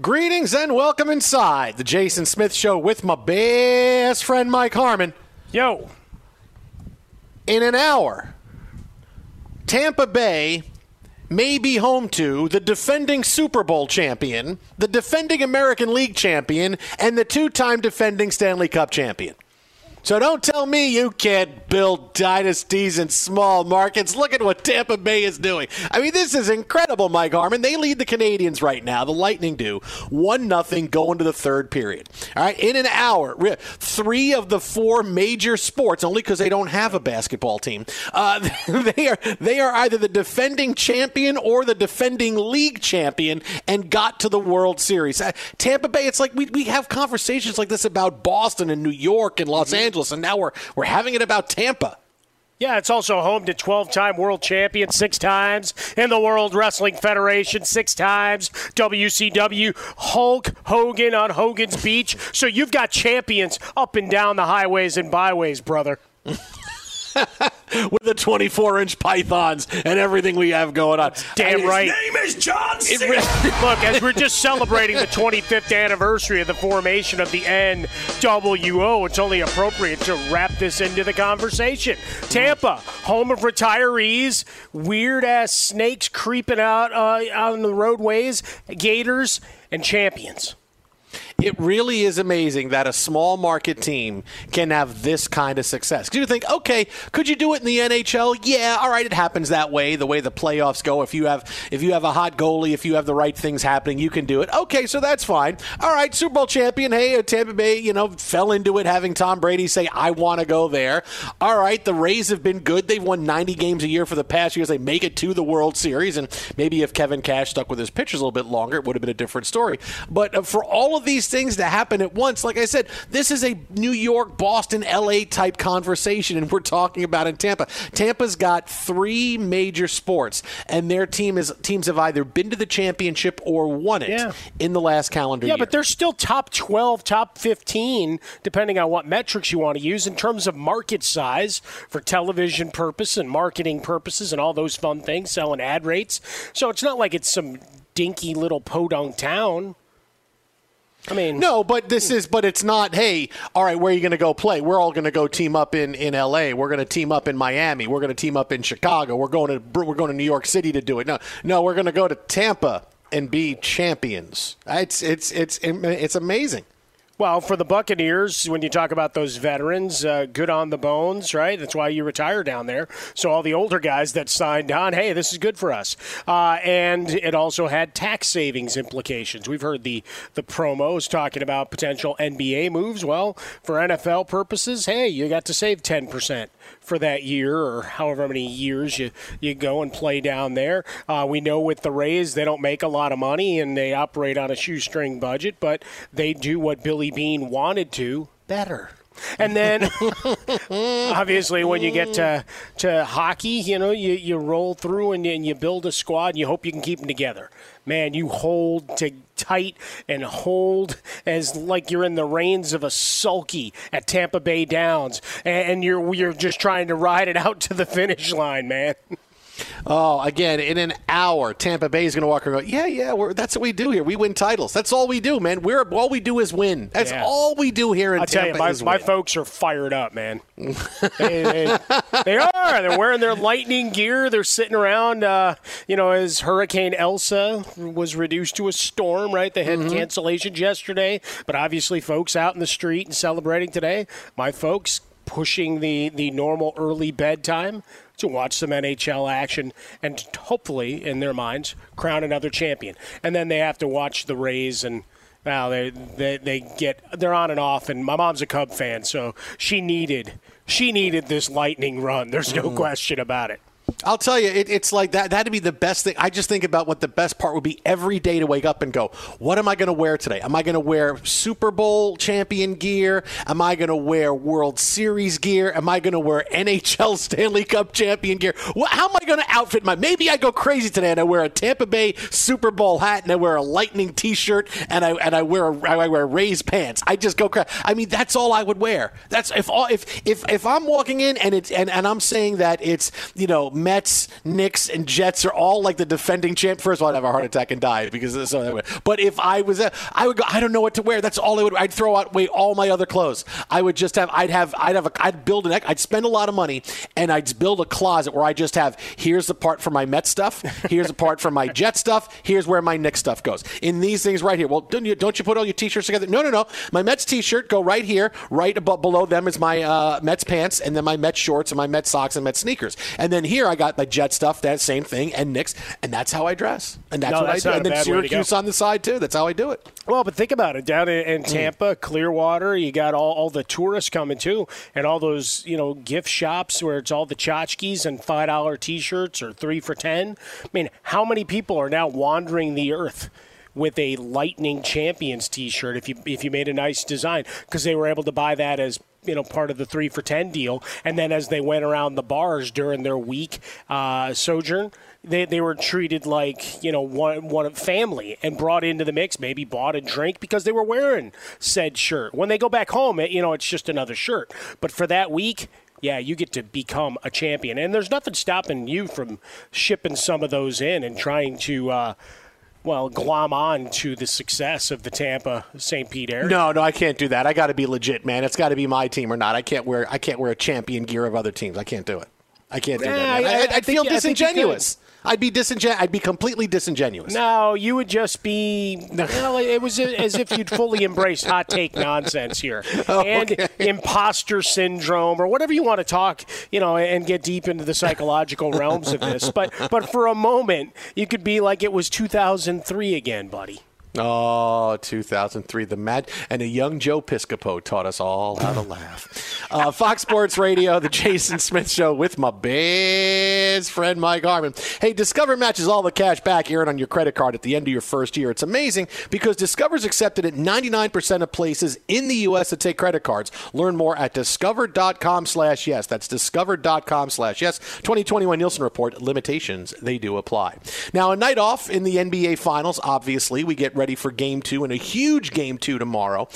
Greetings and welcome inside the Jason Smith Show with my best friend Mike Harmon. Yo. In an hour, Tampa Bay may be home to the defending Super Bowl champion, the defending American League champion, and the two time defending Stanley Cup champion. So don't tell me you can't build dynasties in small markets. Look at what Tampa Bay is doing. I mean, this is incredible, Mike Harmon. They lead the Canadiens right now. The Lightning do. 1 nothing going to the third period. All right, in an hour, three of the four major sports, only because they don't have a basketball team, uh, they, are, they are either the defending champion or the defending league champion and got to the World Series. Uh, Tampa Bay, it's like we, we have conversations like this about Boston and New York and Los Angeles Angeles, and now we're we're having it about Tampa. Yeah, it's also home to 12 time world champion, six times in the World Wrestling Federation, six times WCW, Hulk Hogan on Hogan's Beach. So you've got champions up and down the highways and byways, brother. with the 24 inch pythons and everything we have going on. Damn His right. name is John Cena. Look, as we're just celebrating the 25th anniversary of the formation of the NWO, it's only appropriate to wrap this into the conversation. Tampa, home of retirees, weird ass snakes creeping out uh, out on the roadways, gators, and champions. It really is amazing that a small market team can have this kind of success. Because you think, okay, could you do it in the NHL? Yeah, all right, it happens that way. The way the playoffs go, if you have if you have a hot goalie, if you have the right things happening, you can do it. Okay, so that's fine. All right, Super Bowl champion. Hey, Tampa Bay, you know, fell into it having Tom Brady say, "I want to go there." All right, the Rays have been good. They've won 90 games a year for the past years. They make it to the World Series, and maybe if Kevin Cash stuck with his pitchers a little bit longer, it would have been a different story. But uh, for all of these things to happen at once, like I said, this is a New York, Boston, LA type conversation, and we're talking about in Tampa. Tampa's got three major sports, and their team is teams have either been to the championship or won it Yeah. in the last calendar Yeah, year. Yeah, but they're still top 12, top 15, depending on what metrics you want to use in terms of market size for television purpose and marketing purposes and all those fun things, selling ad rates. So it's not like it's some dinky little podunk town. I mean, No, but this is, but it's not. Hey, all right, where are you going to go play? We're all going to go team up in, in L.A. We're going to team up in Miami. We're going to team up in Chicago. We're going to we're going to New York City to do it. No, no, we're going to go to Tampa and be champions. It's it's it's it's amazing. Well, for the Buccaneers, when you talk about those veterans, uh, good on the bones, right? That's why you retire down there. So all the older guys that signed on, hey, this is good for us. Uh, and it also had tax savings implications. We've heard the the promos talking about potential NBA moves. Well, for NFL purposes, hey, you got to save ten percent for that year or however many years you, you go and play down there. Uh, we know with the Rays, they don't make a lot of money and they operate on a shoestring budget, but they do what Billy Beane wanted to better. And then, obviously, when you get to, to hockey, you know, you, you roll through and, and you build a squad and you hope you can keep them together. Man, you hold to tight and hold as like you're in the reins of a sulky at Tampa Bay Downs, and you're you're just trying to ride it out to the finish line, man. Oh, again, in an hour, Tampa Bay is going to walk around. and go, Yeah, yeah, we're, that's what we do here. We win titles. That's all we do, man. We're all we do is win. That's Yeah. all we do here in I tell Tampa. you, my, my folks are fired up, man. they, they, they are. They're wearing their lightning gear. They're sitting around. Uh, you know, as Hurricane Elsa was reduced to a storm, right? They had Mm-hmm. cancellations yesterday, but obviously, folks out in the street and celebrating today. My folks pushing the the normal early bedtime to watch some NHL action and hopefully, in their minds, crown another champion. And then they have to watch the Rays and. Wow, they, they they get they're on and off, and my mom's a Cub fan, so she needed she needed this lightning run. There's no mm. question about it. I'll tell you, it, it's like that. That'd be the best thing. I just think about what the best part would be every day to wake up and go, "What am I going to wear today? Am I going to wear Super Bowl champion gear? Am I going to wear World Series gear? Am I going to wear NHL Stanley Cup champion gear? Wha how am I going to outfit my? Maybe I go crazy today and I wear a Tampa Bay Super Bowl hat and I wear a Lightning T-shirt and I and I wear a, I wear Rays pants. I just go crazy. I mean, that's all I would wear. That's if all if if if I'm walking in and it's and, and I'm saying that it's you know Mets, Knicks, and Jets are all like the defending champ. First of all, I'd have a heart attack and die because of so. But if I was, a, I would go. I don't know what to wear. That's all I would. I'd throw out away all my other clothes. I would just have. I'd have. I'd have. A, I'd build an. I'd spend a lot of money and I'd build a closet where I just have. Here's the part for my Met stuff. Here's the part for my Jet stuff. Here's where my Knicks stuff goes. In these things right here. Well, don't you don't you put all your T-shirts together? No, no, no. My Mets T-shirt go right here. Right above below them is my uh, Mets pants, and then my Mets shorts and my Mets socks and Mets sneakers. And then here I got my Jet stuff. That same thing and Knicks, and that's how I dress. And that's No, what that's I do. And then bad way to go. Syracuse on the side too. That's how I do it. Well, but think about it. Down in, in mm. Tampa, Clearwater, you got all, all the tourists coming too, and all those you know gift shops where it's all the tchotchkes and five dollar T-shirts or three for ten. I mean, how many people are now wandering the earth? With a Lightning Champions T-shirt, if you if you made a nice design, because they were able to buy that as you know part of the three for ten deal, and then as they went around the bars during their week uh, sojourn, they, they were treated like you know one one family and brought into the mix maybe bought a drink because they were wearing said shirt. When they go back home it, you know it's just another shirt. But for that week yeah you get to become a champion. And there's nothing stopping you from shipping some of those in and trying to uh, well glom on to the success of the tampa st pete area No, no, I can't do that. I got to be legit, man. It's got to be my team or not. I can't wear. I can't wear a champion gear of other teams. I can't do it. I can't do Yeah, that. man. I- I, I I, feel you- I think disingenuous. I'd be disingen- I'd be completely disingenuous. No, you would just be. Well, it was as if you'd fully embraced hot take nonsense here, Oh, and okay. imposter syndrome, or whatever you want to talk, you know, and get deep into the psychological realms of this. But but for a moment, you could be like it was 2003 again, buddy. Oh, 2003, the mad and a young Joe Piscopo taught us all how to laugh. Uh, Fox Sports Radio, the Jason Smith Show with my best friend Mike Harmon. Hey, Discover matches all the cash back you earn on your credit card at the end of your first year. It's amazing because Discover's accepted at 99% of places in the U.S. that take credit cards. Learn more at discover.com/slash yes. That's discover.com/slash yes. 2021 Nielsen report limitations they do apply. Now, a night off in the NBA Finals. Obviously, we get ready for Game Two and a huge Game Two tomorrow.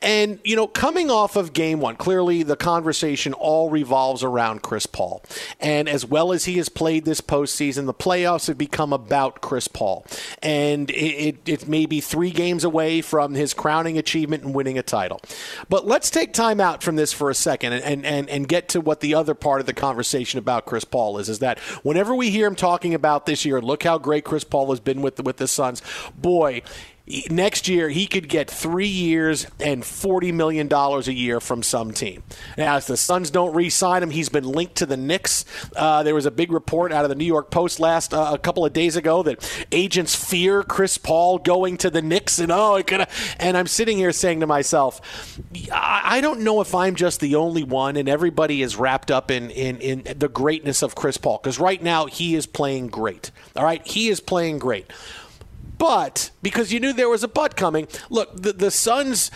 And you know, coming off of Game One, clearly the conversation all revolves around Chris Paul. And as well as he has played this postseason, the playoffs have become about Chris Paul. And it, it, it may be three games away from his crowning achievement and winning a title. But let's take time out from this for a second and, and, and get to what the other part of the conversation about Chris Paul is. Is that whenever we hear him talking about this year, look how great Chris Paul has been with the, with the Suns. Boy, next year he could get three years and $40 million a year from some team. Now, if the Suns don't re sign him, he's been linked to the Knicks. Uh, there was a big report out of the New York Post last uh, a couple of days ago that agents fear Chris Paul going to the Knicks, and oh, it. And I'm sitting here saying to myself, I I don't know if I'm just the only one, and everybody is wrapped up in in, in the greatness of Chris Paul because right now he is playing great. All right, he is playing great. But because you knew there was a but coming, look, the, the Suns'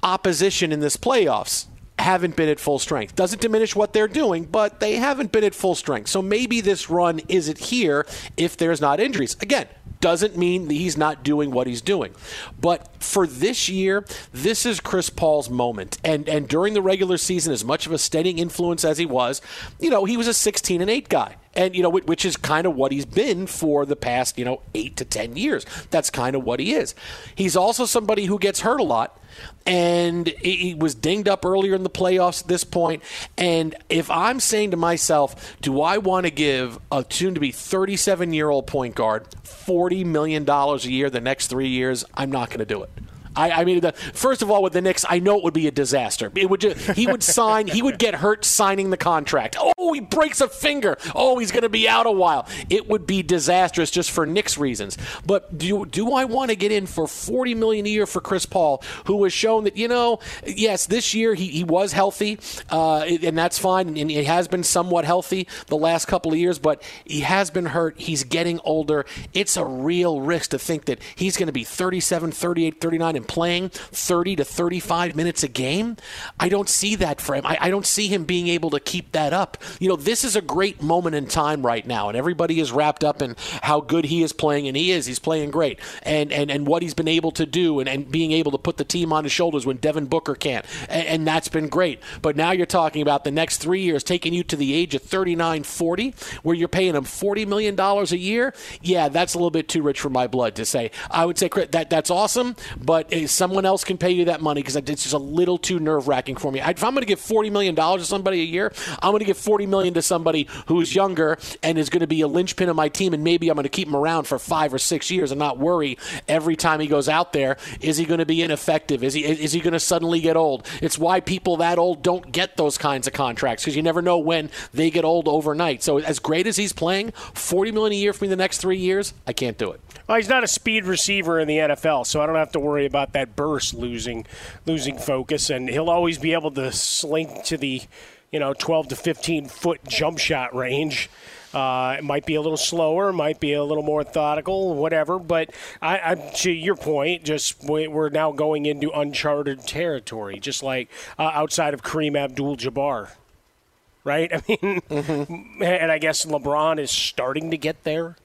opposition in this playoffs haven't been at full strength. Doesn't diminish what they're doing, but they haven't been at full strength. So maybe this run isn't here if there's not injuries. Again, doesn't mean that he's not doing what he's doing. But for this year, this is Chris Paul's moment. And and during the regular season, as much of a steadying influence as he was, you know, he was a 16 and 8 guy. And you know, which is kind of what he's been for the past, you know, 8 to 10 years. That's kind of what he is. He's also somebody who gets hurt a lot and he he was dinged up earlier in the playoffs at this point. And if I'm saying to myself, do I want to give a soon to be 37 year old point guard $40 million a year the next three years? I'm not going to do it. I, I mean, the, first of all, with the Knicks, I know it would be a disaster. It would just, he would sign, he would get hurt signing the contract. Oh, he breaks a finger. Oh, he's going to be out a while. It would be disastrous just for Knicks reasons. But do do I want to get in for forty million a year for Chris Paul, who has shown that you know, yes, this year he, he was healthy, uh, and that's fine, and he has been somewhat healthy the last couple of years, but he has been hurt. He's getting older. It's a real risk to think that he's going to be 37, 38, 39 and playing 30 to 35 minutes a game. I don't see that for him. I, I don't see him being able to keep that up. You know, this is a great moment in time right now, and everybody is wrapped up in how good he is playing, and he is. He's playing great, and and, and what he's been able to do, and, and being able to put the team on his shoulders when Devin Booker can't, and, and that's been great. But now you're talking about the next three years taking you to the age of 39, 40, where you're paying him 40 million dollars a year. Yeah, that's a little bit too rich for my blood to say. I would say that that's awesome, but uh, someone else can pay you that money because it's just a little too nerve wracking for me. If I'm going to give 40 million dollars to somebody a year, I'm going to give 40 million to somebody who's younger and is going to be a linchpin of my team, and maybe I'm going to keep him around for five or six years and not worry every time he goes out there. Is he going to be ineffective? Is he is he going to suddenly get old? It's why people that old don't get those kinds of contracts because you never know when they get old overnight. So as great as he's playing, 40 million a year for me the next three years, I can't do it. Well, he's not a speed receiver in the NFL, so I don't have to worry about that burst losing losing focus, and he'll always be able to slink to the you know 12 to 15 foot jump shot range. Uh, it might be a little slower, might be a little more methodical, whatever. But I, I, to your point, just we- we're now going into uncharted territory, just like uh, outside of Kareem Abdul-Jabbar, right? I mean, and I guess LeBron is starting to get there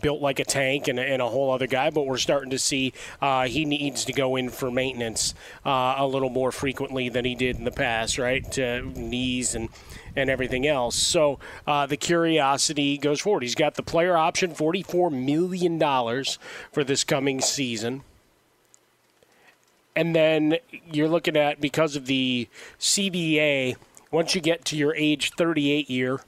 built like a tank and, and a whole other guy, but we're starting to see uh, he needs to go in for maintenance uh, a little more frequently than he did in the past, right? Knees and and everything else. So uh, the curiosity goes forward. He's got the player option, forty-four million dollars for this coming season. And then you're looking at because of the CBA, once you get to your age 38 year,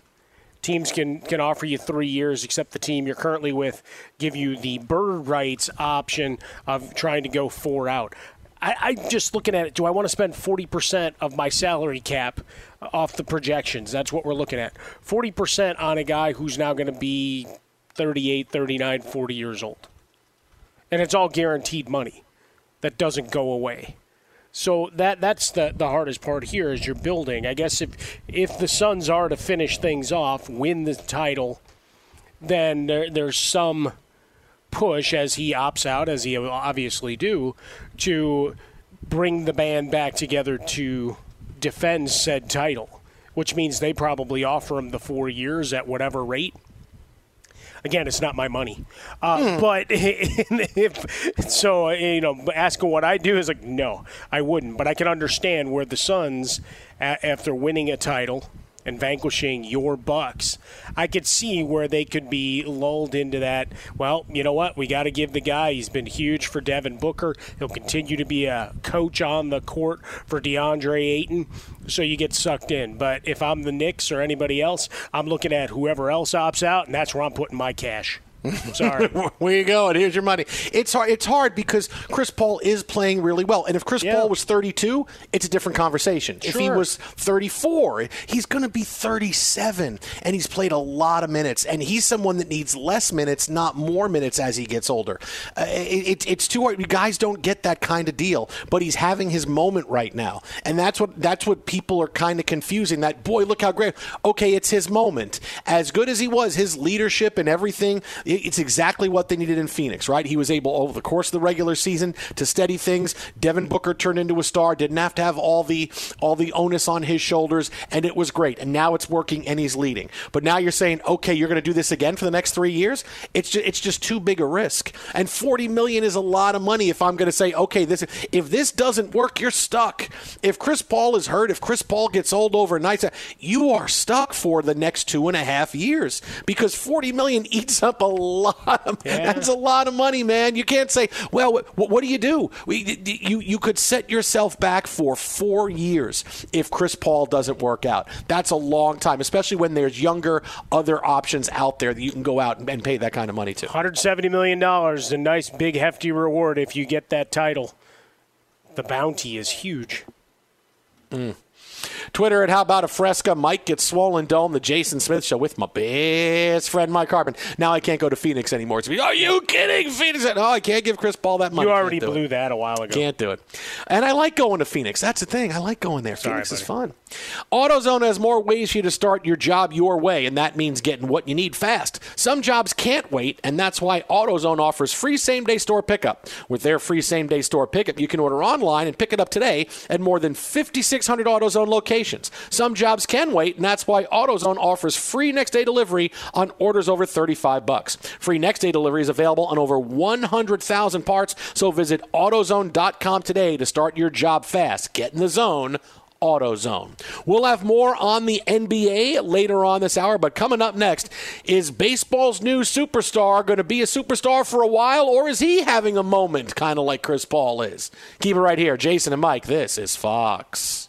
teams can can offer you three years, except the team you're currently with give you the bird rights option of trying to go four out. I, I just looking at it. Do I want to spend 40% of my salary cap uh, off the projections? That's what we're looking at. 40% on a guy who's now going to be 38, 39, 40 years old. And it's all guaranteed money that doesn't go away. So that that's the, the hardest part here is you're building. I guess if if the Suns are to finish things off, win the title, then there, there's some push as he opts out, as he obviously do, to bring the band back together to defend said title, which means they probably offer him the four years at whatever rate. Again, it's not my money, uh, mm. but if so, you know, asking what I do is like, no, I wouldn't. But I can understand where the Suns, after winning a title, and vanquishing your Bucks, I could see where they could be lulled into that. Well, you know what? We got to give the guy. He's been huge for Devin Booker. He'll continue to be a coach on the court for DeAndre Ayton. So you get sucked in. But if I'm the Knicks or anybody else, I'm looking at whoever else opts out, and that's where I'm putting my cash. Sorry. Where you going? Here's your money. It's hard. It's hard because Chris Paul is playing really well, and if Chris yeah. Paul was 32, it's a different conversation. Sure. If he was 34, he's going to be 37, and he's played a lot of minutes, and he's someone that needs less minutes, not more minutes, as he gets older. Uh, it, it, it's too hard. You guys don't get that kind of deal, but he's having his moment right now, and that's what that's what people are kind of confusing. That boy, look how great. Okay, it's his moment. As good as he was, his leadership and everything it's exactly what they needed in Phoenix, right? He was able over the course of the regular season to steady things. Devin Booker turned into a star, didn't have to have all the all the onus on his shoulders, and it was great. And now it's working, and he's leading. But now you're saying, okay, you're going to do this again for the next three years? It's just, it's just too big a risk. And 40 million is a lot of money. If I'm going to say, okay, this if this doesn't work, you're stuck. If Chris Paul is hurt, if Chris Paul gets old overnight, you are stuck for the next two and a half years because 40 million eats up a lot. Of, yeah. That's a lot of money, man. You can't say, well, what, what do you do? We, you you could set yourself back for four years if Chris Paul doesn't work out. That's a long time, especially when there's younger other options out there that you can go out and, and pay that kind of money to. 170 million dollars, a nice big hefty reward if you get that title. The bounty is huge. Mm. Twitter at How About a Fresca. Mike gets swollen dome. The Jason Smith Show with my best friend Mike Harmon. Now I can't go to Phoenix anymore. It's are you kidding? Phoenix? No, oh, I can't give Chris Paul that money. You already blew it. that a while ago. Can't do it. And I like going to Phoenix. That's the thing. I like going there. Sorry, Phoenix buddy. is fun. AutoZone has more ways for you to start your job your way, and that means getting what you need fast. Some jobs can't wait, and that's why AutoZone offers free same day store pickup. With their free same day store pickup, you can order online and pick it up today at more than 5,600 AutoZone locations. Some jobs can wait, and that's why AutoZone offers free next day delivery on orders over 35 bucks. Free next day delivery is available on over 100,000 parts, so visit AutoZone.com today to start your job fast. Get in the zone AutoZone. We'll have more on the NBA later on this hour, but coming up next is baseball's new superstar going to be a superstar for a while, or is he having a moment kind of like Chris Paul is? Keep it right here. Jason and Mike, this is Fox.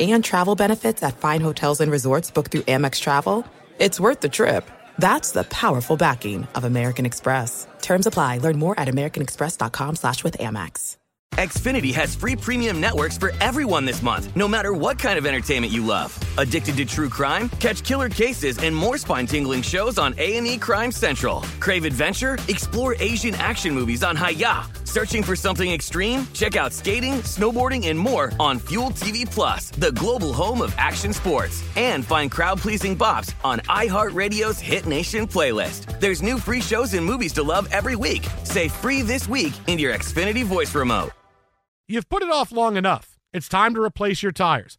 And travel benefits at fine hotels and resorts booked through Amex Travel. It's worth the trip. That's the powerful backing of American Express. Terms apply. Learn more at americanexpress.com slash with Amex. Xfinity has free premium networks for everyone this month, no matter what kind of entertainment you love. Addicted to true crime? Catch killer cases and more spine-tingling shows on A&E Crime Central. Crave adventure? Explore Asian action movies on Hi-YAH. Searching for something extreme? Check out skating, snowboarding, and more on Fuel TV Plus, the global home of action sports. And find crowd-pleasing bops on iHeartRadio's Hit Nation playlist. There's new free shows and movies to love every week. Say free this week in your Xfinity voice remote. You've put it off long enough. It's time to replace your tires.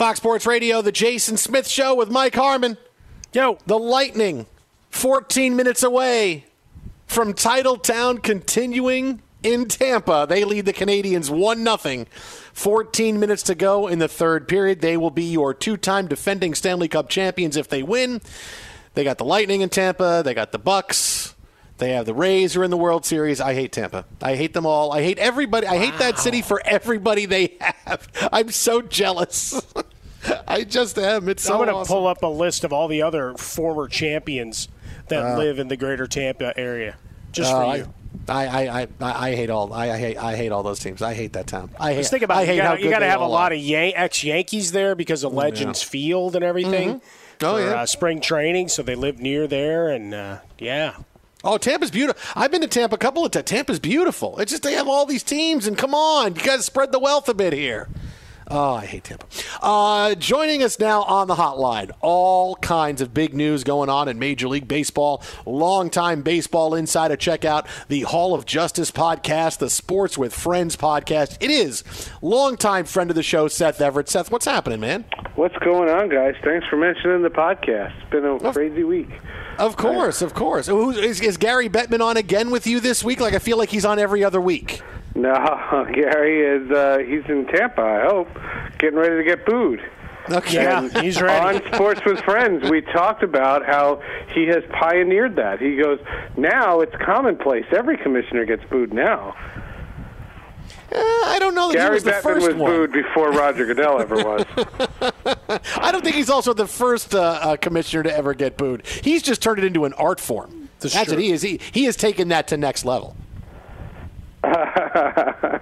Fox Sports Radio, the Jason Smith Show with Mike Harmon. Yo, the Lightning, 14 minutes away from Titletown, continuing in Tampa. They lead the Canadiens 1 0. 14 minutes to go in the third period. They will be your two time defending Stanley Cup champions if they win. They got the Lightning in Tampa, they got the Bucks. They have the Rays who are in the World Series. I hate Tampa. I hate them all. I hate everybody. I hate that city for everybody they have. I'm so jealous. I just am. It's so I'm going to awesome. pull up a list of all the other former champions that Uh, live in the greater Tampa area, just Uh, for you. I, I, I, I hate all I, I hate I hate all those teams. I hate that town. I hate. Just think about I it. hate You how gotta, you good gotta have a lot are. of Yan- ex-Yankees there because of Legends Field and everything. Mhm. Oh, for, yeah. uh, spring training, so they live near there, and uh, yeah. Oh, Tampa's beautiful. I've been to Tampa a couple of times. Tampa's beautiful. It's just they have all these teams, and come on, you got to spread the wealth a bit here. Oh, I hate Tampa. Uh, joining us now on the hotline, all kinds of big news going on in Major League Baseball. Longtime baseball insider, check out the Hall of Justice podcast, the Sports with Friends podcast. It is longtime friend of the show, Seth Everett. Seth, what's happening, man? What's going on, guys? Thanks for mentioning the podcast. It's been a crazy week. Of course, of course. Is, is Gary Bettman on again with you this week? Like I feel like he's on every other week. No, Gary is uh, he's in Tampa. I hope getting ready to get booed. Okay. And On Sports with Friends, we talked about how he has pioneered that. He goes, now it's commonplace. Every commissioner gets booed now. Uh, I don't know that Gary he was the Bettman first was one. booed before Roger Goodell ever was. I don't think he's also the first uh, uh, commissioner to ever get booed. He's just turned it into an art form. That's That's true. what he is. He, he has taken that to next level. yeah,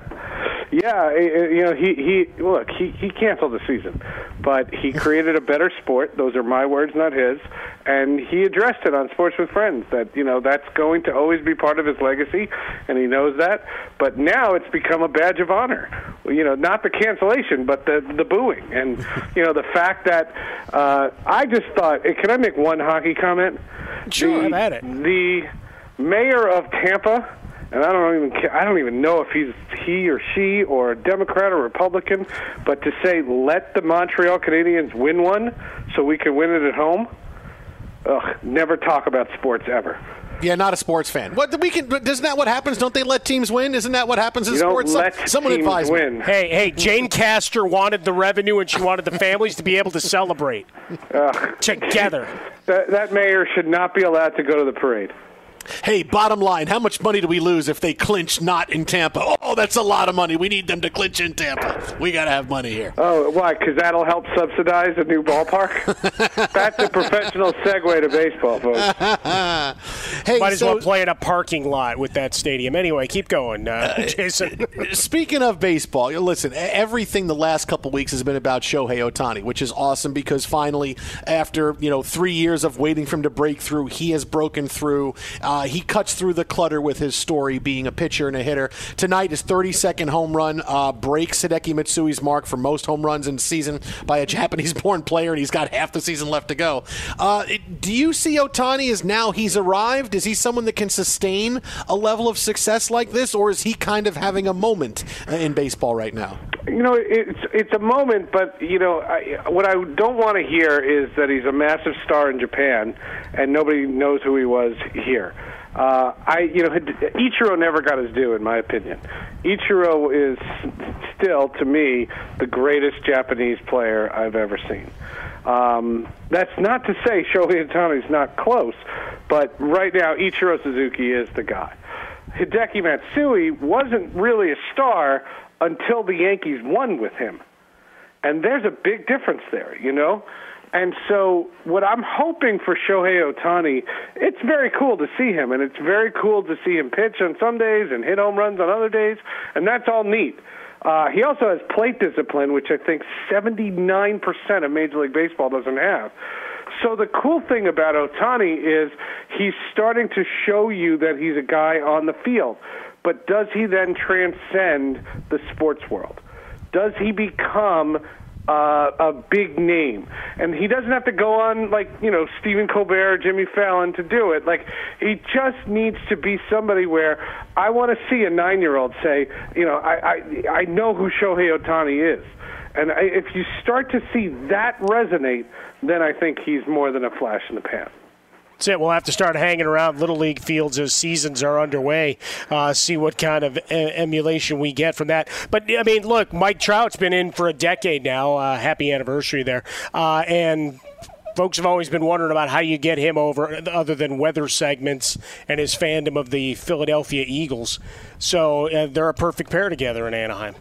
Yeah, you know, he he look, he he canceled the season, but he created a better sport. Those are my words, not his. And he addressed it on Sports with Friends that you know that's going to always be part of his legacy, and he knows that. But now it's become a badge of honor. You know, not the cancellation, but the the booing, and you know the fact that uh, I just thought. Eh, can I make one hockey comment? Sure, the, have at it. The mayor of Tampa and I don't even care, I don't even know if he's he or she or a Democrat or Republican, but to say let the Montreal Canadiens win one so we can win it at home, ugh, never talk about sports ever. Yeah, not a sports fan. What we can isn't that what happens? Don't they let teams win? Isn't that what happens in you sports? Don't let Someone teams advise win. me. Hey, hey, Jane Castor wanted the revenue and she wanted the families to be able to celebrate Ugh. together. That, that mayor should not be allowed to go to the parade. Hey, bottom line, how much money do we lose if they clinch not in Tampa? Oh, that's a lot of money. We need them to clinch in Tampa. We got to have money here. Oh, why? Because that'll help subsidize a new ballpark. that's a professional segue to baseball, folks. hey, Might as so- well play in a parking lot with that stadium. Anyway, keep going, uh, Jason. Speaking of baseball, listen, everything the last couple weeks has been about Shohei Ohtani, which is awesome because finally, after you know three years of waiting for him to break through, he has broken through. Uh, he cuts through the clutter with his story, being a pitcher and a hitter. Tonight, his 32nd home run uh, breaks Hideki Matsui's mark for most home runs in season by a Japanese-born player, and he's got half the season left to go. Uh, do you see Ohtani as now he's arrived? Is he someone that can sustain a level of success like this, or is he kind of having a moment uh, in baseball right now? You know, it's it's a moment, but you know, I, what I don't want to hear is that he's a massive star in Japan, and nobody knows who he was here. Uh, I, you know, Ichiro never got his due, in my opinion. Ichiro is still, to me, the greatest Japanese player I've ever seen. Um, that's not to say Shohei Ohtani's not close, but right now Ichiro Suzuki is the guy. Hideki Matsui wasn't really a star until the Yankees won with him. And there's a big difference there, you know? And so, what I'm hoping for Shohei Ohtani, it's very cool to see him, and it's very cool to see him pitch on some days and hit home runs on other days, and that's all neat. Uh, he also has plate discipline, which I think 79% of Major League Baseball doesn't have. So the cool thing about Ohtani is he's starting to show you that he's a guy on the field. But does he then transcend the sports world? Does he become uh, a big name? And he doesn't have to go on like, you know, Stephen Colbert or Jimmy Fallon to do it. Like, he just needs to be somebody where I want to see a nine year old say, you know, I, I, I know who Shohei Ohtani is. And I, if you start to see that resonate, then I think he's more than a flash in the pan. That's it. We'll have to start hanging around Little League fields as seasons are underway. Uh, see what kind of emulation we get from that. But I mean, look, Mike Trout's been in for a decade now. Uh, happy anniversary there. Uh, and folks have always been wondering about how you get him over, other than weather segments and his fandom of the Philadelphia Eagles. So uh, they're a perfect pair together in Anaheim.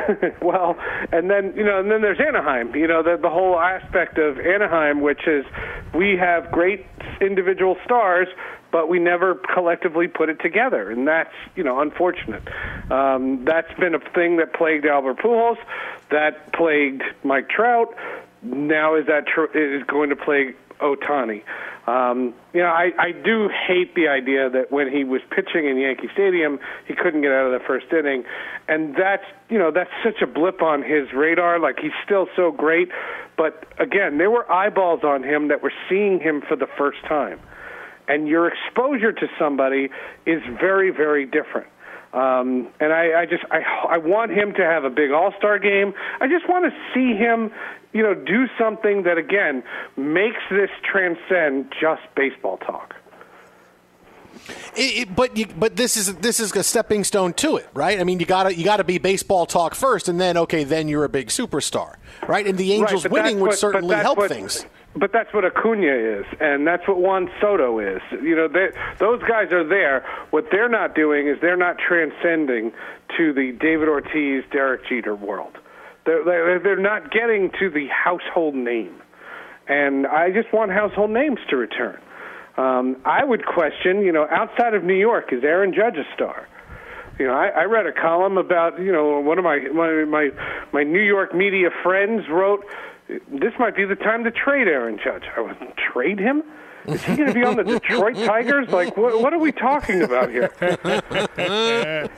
well, and then you know, and then there's Anaheim. You know, the the whole aspect of Anaheim, which is we have great individual stars, but we never collectively put it together, and that's you know unfortunate. Um, that's been a thing that plagued Albert Pujols, that plagued Mike Trout. Now is that tr- is going to plague Ohtani. Um, you know, I, I do hate the idea that when he was pitching in Yankee Stadium, he couldn't get out of the first inning, and that's you know that's such a blip on his radar. Like he's still so great, but again, there were eyeballs on him that were seeing him for the first time, and your exposure to somebody is very very different. Um, and I, I just I, I want him to have a big All Star game. I just want to see him, you know, do something that again makes this transcend just baseball talk. It, it, but you, but this is this is a stepping stone to it, right? I mean, you gotta you gotta be baseball talk first, and then okay, then you're a big superstar, right? And the Angels right, winning would what- certainly help what- things. But that's what Acuna is, and that's what Juan Soto is. You know, they, those guys are there. What they're not doing is they're not transcending to the David Ortiz, Derek Jeter world. They're, they're, they're not getting to the household name. And I just want household names to return. Um, I would question, you know, outside of New York, is Aaron Judge a star? You know, I, I read a column about you know one of my my my, my New York media friends wrote this might be the time to trade Aaron Judge. I would trade him. Is he going to be on the Detroit Tigers? Like, what, what are we talking about here?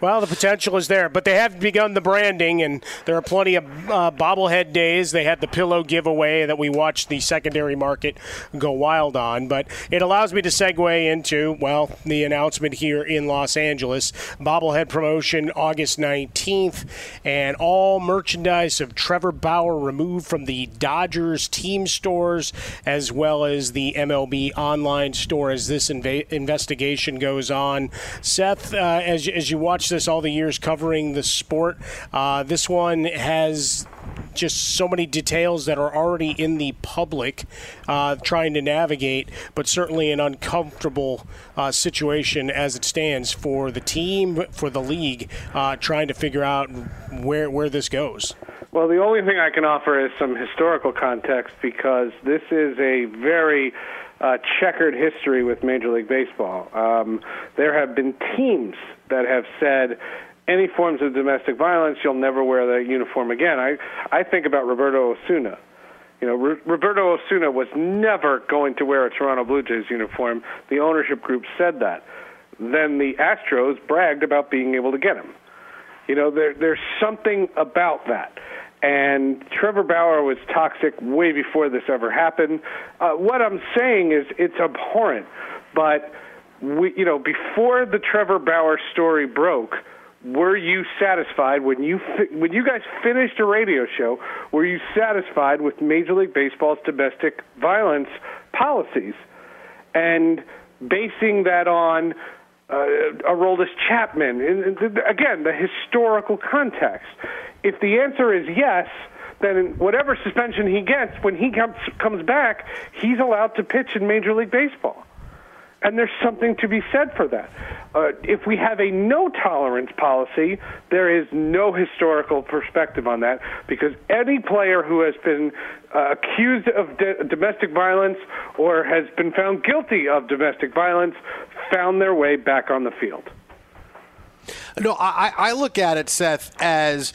well, the potential is there, but they have begun the branding, and there are plenty of uh, bobblehead days. They had the pillow giveaway that we watched the secondary market go wild on, but it allows me to segue into, well, the announcement here in Los Angeles bobblehead promotion August 19th, and all merchandise of Trevor Bauer removed from the Dodgers team stores as well as the MLB online store as this inva- investigation goes on. Seth, uh, as, as you watch this all the years covering the sport, uh, this one has just so many details that are already in the public uh, trying to navigate, but certainly an uncomfortable uh, situation as it stands for the team, for the league, uh, trying to figure out where, where this goes. Well, the only thing I can offer is some historical context because this is a very uh, checkered history with Major League Baseball. Um, there have been teams that have said any forms of domestic violence, you'll never wear the uniform again. I I think about Roberto Osuna. You know, R- Roberto Osuna was never going to wear a Toronto Blue Jays uniform. The ownership group said that. Then the Astros bragged about being able to get him. You know, there, there's something about that. And Trevor Bauer was toxic way before this ever happened. Uh, what I'm saying is it's abhorrent, but we, you know, before the Trevor Bauer story broke, were you satisfied when you fi- when you guys finished a radio show? Were you satisfied with Major League Baseball's domestic violence policies, and basing that on uh, Aroldis Chapman? And, again, the historical context. If the answer is yes, then whatever suspension he gets when he comes comes back, he's allowed to pitch in Major League Baseball. And there's something to be said for that. Uh, if we have a no tolerance policy, there is no historical perspective on that because any player who has been uh, accused of de- domestic violence or has been found guilty of domestic violence found their way back on the field. No, I, I look at it, Seth, as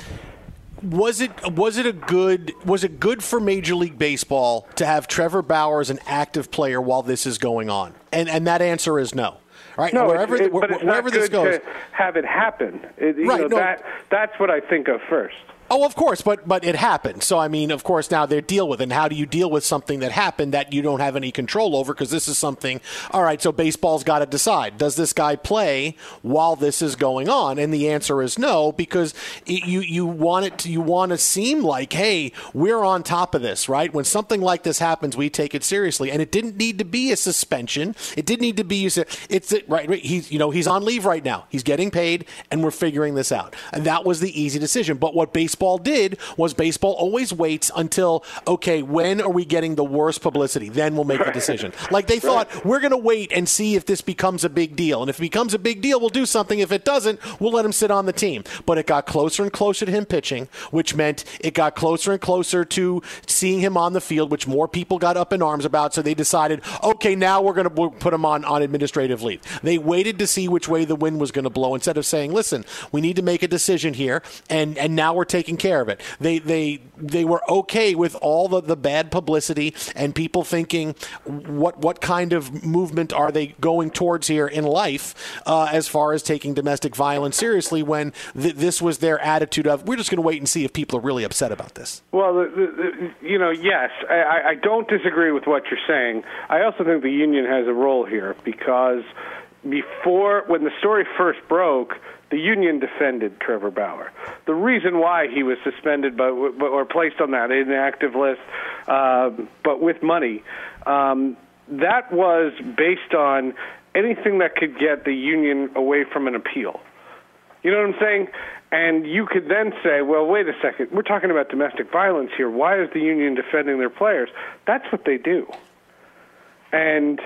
was it was it a good was it good for Major League Baseball to have Trevor Bauer as an active player while this is going on? And and that answer is no. Right? No, wherever it, it's wherever not this goes. have it happen. It, you Right, know, no. that that's what I think of first. Oh, of course, but but it happened. So I mean, of course, now they deal with it. And how do you deal with something that happened that you don't have any control over? Because this is something. All right, so baseball's got to decide: does this guy play while this is going on? And the answer is no, because it, you you want it to, you want to seem like, hey, we're on top of this, right? When something like this happens, we take it seriously, and it didn't need to be a suspension. It didn't need to be. You said it's right, He's you know he's on leave right now. He's getting paid, and we're figuring this out. And that was the easy decision. But what baseball did was baseball always waits until okay, when are we getting the worst publicity? Then we'll make the decision. Like they thought, we're going to wait and see if this becomes a big deal. And if it becomes a big deal, we'll do something. If it doesn't, we'll let him sit on the team. But it got closer and closer to him pitching, which meant it got closer and closer to seeing him on the field, which more people got up in arms about. So they decided, okay, now we're going to put him on, on administrative leave. They waited to see which way the wind was going to blow instead of saying, listen, we need to make a decision here, and, and now we're taking care of it. They, they, they were okay with all the, the bad publicity and people thinking, what, what kind of movement are they going towards here in life uh, as far as taking domestic violence seriously when th- this was their attitude of, we're just going to wait and see if people are really upset about this? Well, the, the, the, you know, yes, I, I don't disagree with what you're saying. I also think the union has a role here because before, when the story first broke, the union defended Trevor Bauer. The reason why he was suspended but, or placed on that inactive list, uh, but with money, um, that was based on anything that could get the union away from an appeal. You know what I'm saying? And you could then say, well, wait a second. We're talking about domestic violence here. Why is the union defending their players? That's what they do. And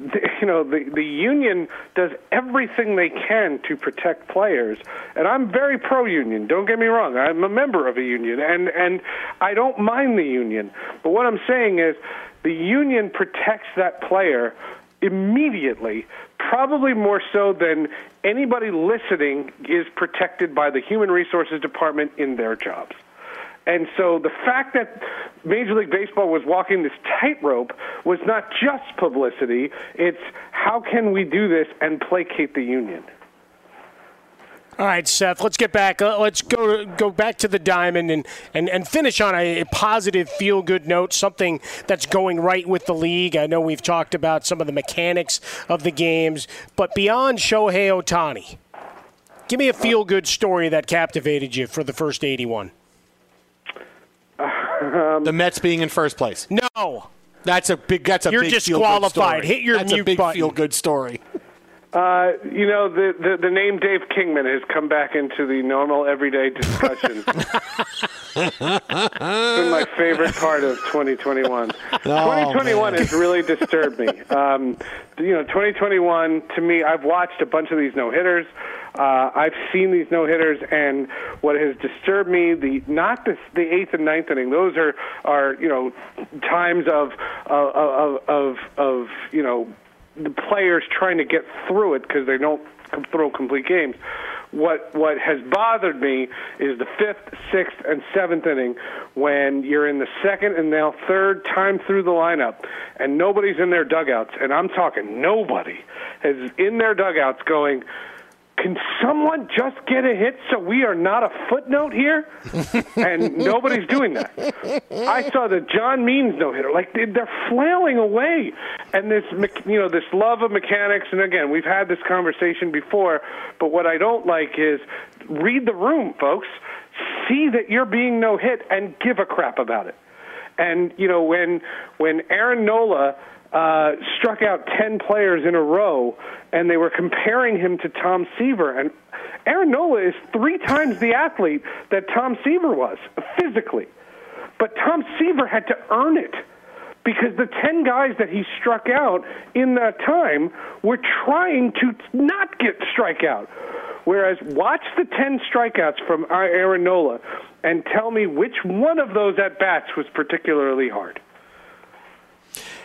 you know the the union does everything they can to protect players. And I'm very pro union don't get me wrong. I'm a member of a union and and I don't mind the union. But what I'm saying is the union protects that player immediately, probably more so than anybody listening is protected by the Human Resources Department in their jobs. And so the fact that Major League Baseball was walking this tightrope was not just publicity, it's how can we do this and placate the union? All right, Seth. Let's get back. Uh, let's go go back to the diamond and, and, and finish on a, a positive, feel good note. Something that's going right with the league. I know we've talked about some of the mechanics of the games, but beyond Shohei Ohtani, give me a feel good story that captivated you for the first eighty-one. Um, the Mets being in first place. No, that's a big. That's a You're big disqualified. Hit your that's mute a big button. feel good story. Uh, you know, the, the, the name Dave Kingman has come back into the normal everyday discussion. it's been my favorite part of 2021. 2021 has really disturbed me. Um, you know, 2021, to me, I've watched a bunch of these no hitters. Uh, I've seen these no hitters, and what has disturbed me the not the, the eighth and ninth inning. Those are are you know times of of of, of, of you know the players trying to get through it because they don't throw complete games. What what has bothered me is the fifth, sixth, and seventh inning when you're in the second and now third time through the lineup, and nobody's in their dugouts, and I'm talking nobody is in their dugouts going. Can someone just get a hit so we are not a footnote here? and nobody's doing that. I saw the John Means no hitter. Like they- they're flailing away, and this you know this love of mechanics. And again, we've had this conversation before. But what I don't like is read the room, folks. See that you're being no hit and give a crap about it. And you know when when Aaron Nola uh, struck out ten players in a row, and they were comparing him to Tom Seaver, and Aaron Nola is three times the athlete that Tom Seaver was physically, but Tom Seaver had to earn it because the 10 guys that he struck out in that time were trying to not get strikeout. Whereas, watch the 10 strikeouts from Aaron Nola and tell me which one of those at bats was particularly hard.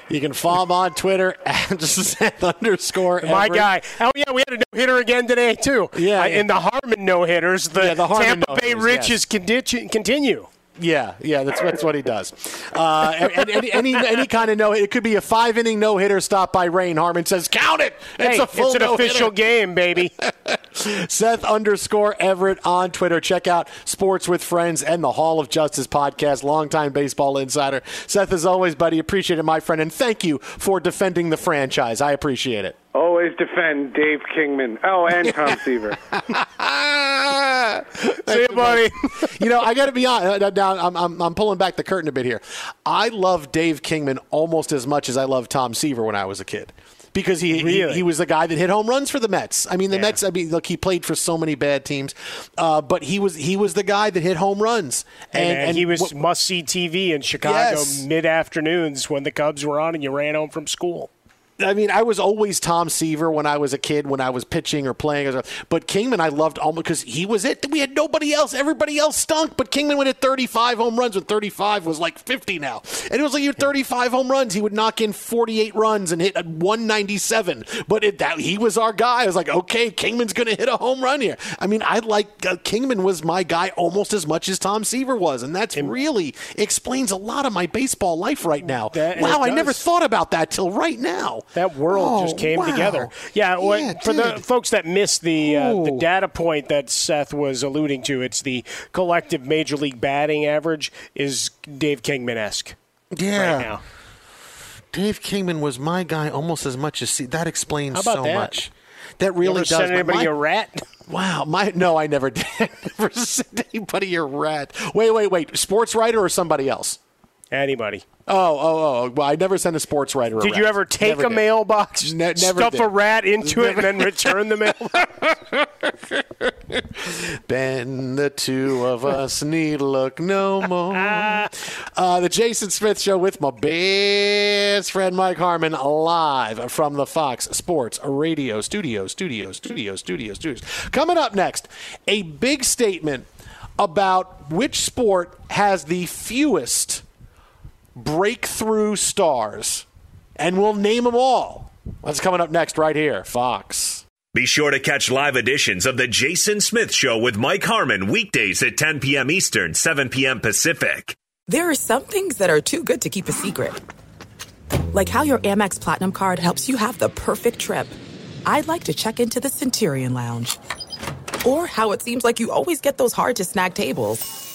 You can follow him on Twitter at Seth underscore My guy. Oh yeah, we had a no hitter again today too. Yeah, Uh, yeah. in the Harmon no hitters, the, Yeah, the Harmon Tampa Bay Riches conti- continue. Yeah, yeah, that's that's what he does. Uh, and, and any any kind of no, it could be a five inning no hitter stopped by rain. Harmon says, "Count it! It's hey, a full it's an no-hitter." official game, baby. Seth underscore Everett on Twitter. Check out Sports with Friends and the Hall of Justice podcast. Longtime baseball insider. Seth, as always, buddy, appreciate it, my friend, and thank you for defending the franchise. I appreciate it. Always defend Dave Kingman. Oh, and Tom Seaver. See you, buddy. you know, I got to be honest. uh, Now, I'm, I'm, I'm pulling back the curtain a bit here. I love Dave Kingman almost as much as I loved Tom Seaver when I was a kid. Because he, he Really? he was the guy that hit home runs for the Mets. I mean, the Mets. I mean, look, he played for so many bad teams, uh, but he was he was the guy that hit home runs. And, And, and he was what- must see TV in Chicago Yes. mid afternoons when the Cubs were on and you ran home from school. I mean, I was always Tom Seaver when I was a kid, when I was pitching or playing. But Kingman, I loved almost because he was it. We had nobody else. Everybody else stunk. But Kingman would hit 35 home runs when 35 was like 50 now. And it was like you had 35 home runs. He would knock in 48 runs and hit a 197. But it, that he was our guy. I was like, okay, Kingman's going to hit a home run here. I mean, I like uh, Kingman was my guy almost as much as Tom Seaver was, and that's really explains a lot of my baseball life right now. Wow, I never thought about that till right now. That world Oh, just came wow. together. Yeah, Yeah, for the folks that missed the uh, the data point that Seth was alluding to, it's the collective major league batting average is Dave Kingman esque. Yeah. Right now. Dave Kingman was my guy almost as much as see, that explains so that? much. That really you ever does. send anybody my- a rat? Wow, my no, I never did. never sent anybody a rat. Wait, wait, wait. Sports writer or somebody else? Anybody. Oh, oh, oh. Well, I never sent a sports writer. Did you ever take Never a did. mailbox, Ne- never stuff did. a rat into it, and then return the mail? Ben, the two of us need look no more. Uh, the Jason Smith Show with my best friend Mike Harmon live from the Fox Sports Radio studio, studio, studio, studio, studios. Coming up next, a big statement about which sport has the fewest breakthrough stars, and we'll name them all That's coming up next, right here, Fox. Be sure to catch live editions of The Jason Smith Show with Mike Harmon weekdays at 10 p.m. Eastern, 7 p.m. Pacific. There are some things that are too good to keep a secret. Like how your Amex Platinum card helps you have the perfect trip. I'd like to check into the Centurion Lounge. Or how it seems like you always get those hard to snag tables.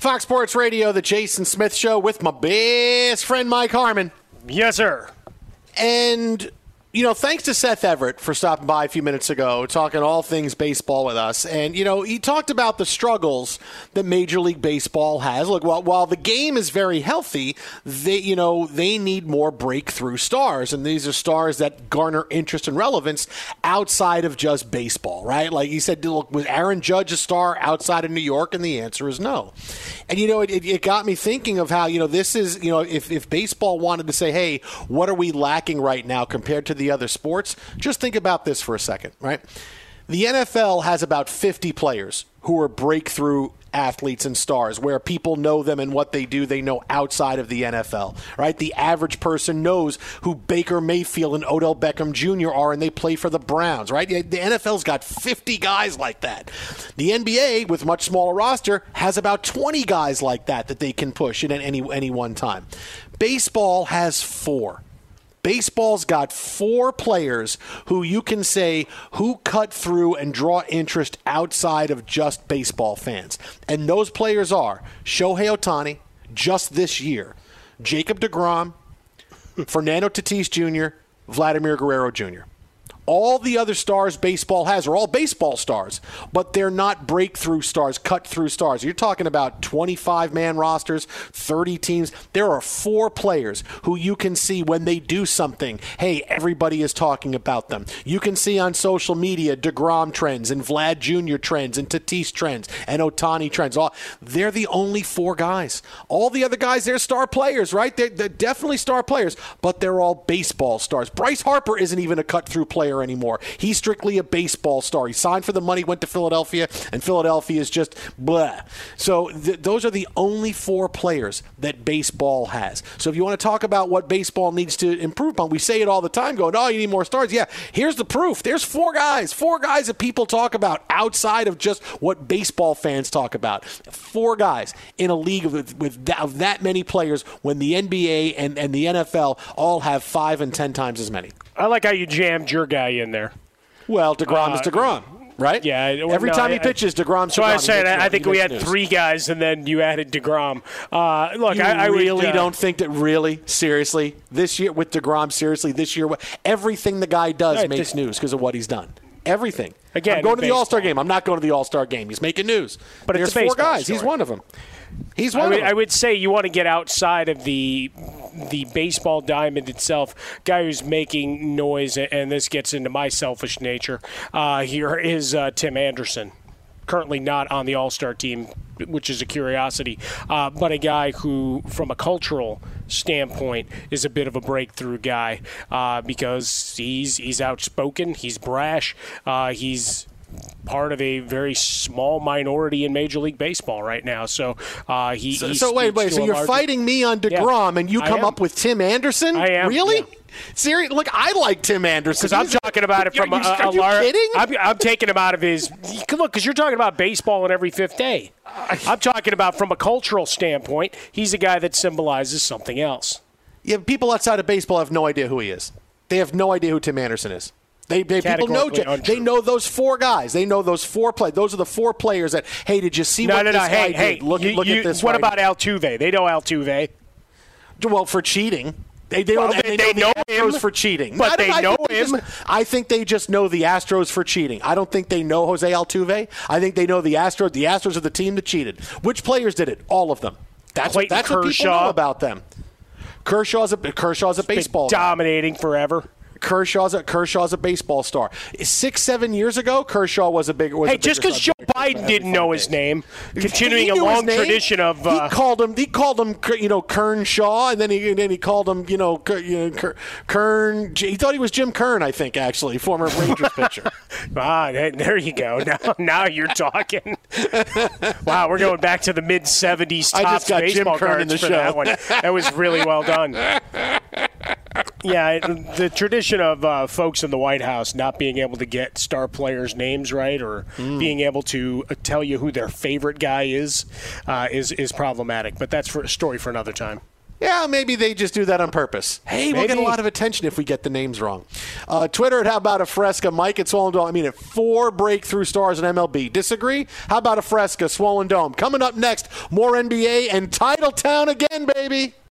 Fox Sports Radio, the Jason Smith Show with my best friend Mike Harmon. Yes, sir. And you know, thanks to Seth Everett for stopping by a few minutes ago, talking all things baseball with us. And, you know, he talked about the struggles that Major League Baseball has. Look, while, while the game is very healthy, they, you know, they need more breakthrough stars. And these are stars that garner interest and relevance outside of just baseball, right? Like he said, look, was Aaron Judge a star outside of New York? And the answer is no. And, you know, it, it got me thinking of how, you know, this is, you know, if, if baseball wanted to say, hey, what are we lacking right now compared to the other sports, just think about this for a second, right? The NFL has about 50 players who are breakthrough athletes and stars where people know them and what they do they know outside of the NFL, right? The average person knows who Baker Mayfield and Odell Beckham Jr. are and they play for the Browns, right? The NFL's got 50 guys like that. The NBA with much smaller roster has about 20 guys like that that they can push in any any one time. Baseball has 4. Baseball's got four players who you can say who cut through and draw interest outside of just baseball fans. And those players are Shohei Ohtani, just this year, Jacob DeGrom, Fernando Tatis Jr., Vladimir Guerrero Jr. All the other stars baseball has are all baseball stars, but they're not breakthrough stars, cut through stars. You're talking about 25 man rosters, 30 teams. There are four players who you can see when they do something. Hey, everybody is talking about them. You can see on social media DeGrom trends and Vlad Jr. trends and Tatis trends and Ohtani trends. They're the only four guys. All the other guys, they're star players, right? They're, they're definitely star players, but they're all baseball stars. Bryce Harper isn't even a cut through player anymore. He's strictly a baseball star. He signed for the money, went to Philadelphia, and Philadelphia is just blah. So th- those are the only four players that baseball has. So if you want to talk about what baseball needs to improve on, we say it all the time, going, oh, you need more stars. Yeah, here's the proof. There's four guys, four guys that people talk about outside of just what baseball fans talk about. Four guys in a league with, with that, of that many players when the NBA and, and the NFL all have five and ten times as many. I like how you jammed your guy in there. Well, Degrom uh, is Degrom. Right? Yeah. Every no, time I, he pitches, Degrom. So DeGrom, I said I, I think we had news. three guys, and then you added Degrom. Uh, look, you I, I really would, uh, don't think that really seriously this year with Degrom seriously this year everything the guy does Right, makes this- news because of what he's done. Everything. Again, I'm going to the. All Star game. I'm not going to the All Star game. He's making news. But there's four guys. He's one of them. He's I one would, of them. I would say you want to get outside of the the baseball diamond itself. Guy who's making noise, and this gets into my selfish nature. Uh, here is uh, Tim Anderson, currently not on the All Star team, which is a curiosity, uh, but a guy who, from a cultural standpoint, is a bit of a breakthrough guy uh, because he's he's outspoken, he's brash, uh, he's part of a very small minority in Major League Baseball right now. So uh, he. so, he so wait, wait. So you're larger- fighting me on Yeah, Degrom, and you come up with Tim Anderson? I am, Really? yeah. Serious? Look, I like Tim Anderson Because I'm talking about it Are from you- a, a, are you lar- kidding? I'm, I'm taking him out of his. Look, because you're talking about baseball on every fifth day. I'm talking about from a cultural standpoint. He's a guy that symbolizes something else. Yeah, people outside of baseball have no idea who he is. They have no idea who Tim Anderson is. They, they people know untrue. they know those four guys. They know those four play. Those are the four players that. Hey, did you see No, what no, this no. guy Hey, did? hey. Look, you- look you- at this. What about Altuve? They know Altuve. Well, for cheating. They, they, Well, and they- they, know know Astros him, for cheating. but they know him. Just, I think they just know the Astros for cheating. I don't think they know Jose Altuve. I think they know the Astros. The Astros are the team that cheated. Which players did it? All of them. That's, Clayton that's what people Kershaw. know about them. Kershaw's a Kershaw's a baseball guy. dominating forever. Kershaw's a Kershaw's a baseball star. Six seven years ago, Kershaw was a big. Was Hey, a just because. Joe Biden didn't know his name, continuing a long tradition of. Uh, he called him. He called him. You know, Kernshaw, and then he and then he called him. You know, Ker, you know Ker, Kern. He thought he was Jim Kern. I think actually, former Rangers pitcher. Ah, there there you go. Now, now you're talking. wow, we're going back to the mid '70s I top just got Jim Kern cards in the for show. that one. That was really well done. Yeah, the tradition of uh, folks in the White House not being able to get star players' names right or Hmm. being able to uh, tell you who their favorite guy is uh, is is problematic. But that's for a story for another time. Yeah, maybe they just do that on purpose. Hey, we'll get a lot of attention if we get the names wrong. Uh, Twitter at How About a Fresca? Mike at Swollen Dome. I mean, at four breakthrough stars in MLB. Disagree? How about a Fresca? Swollen Dome. Coming up next, more NBA and Title Town again, baby.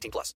18 plus.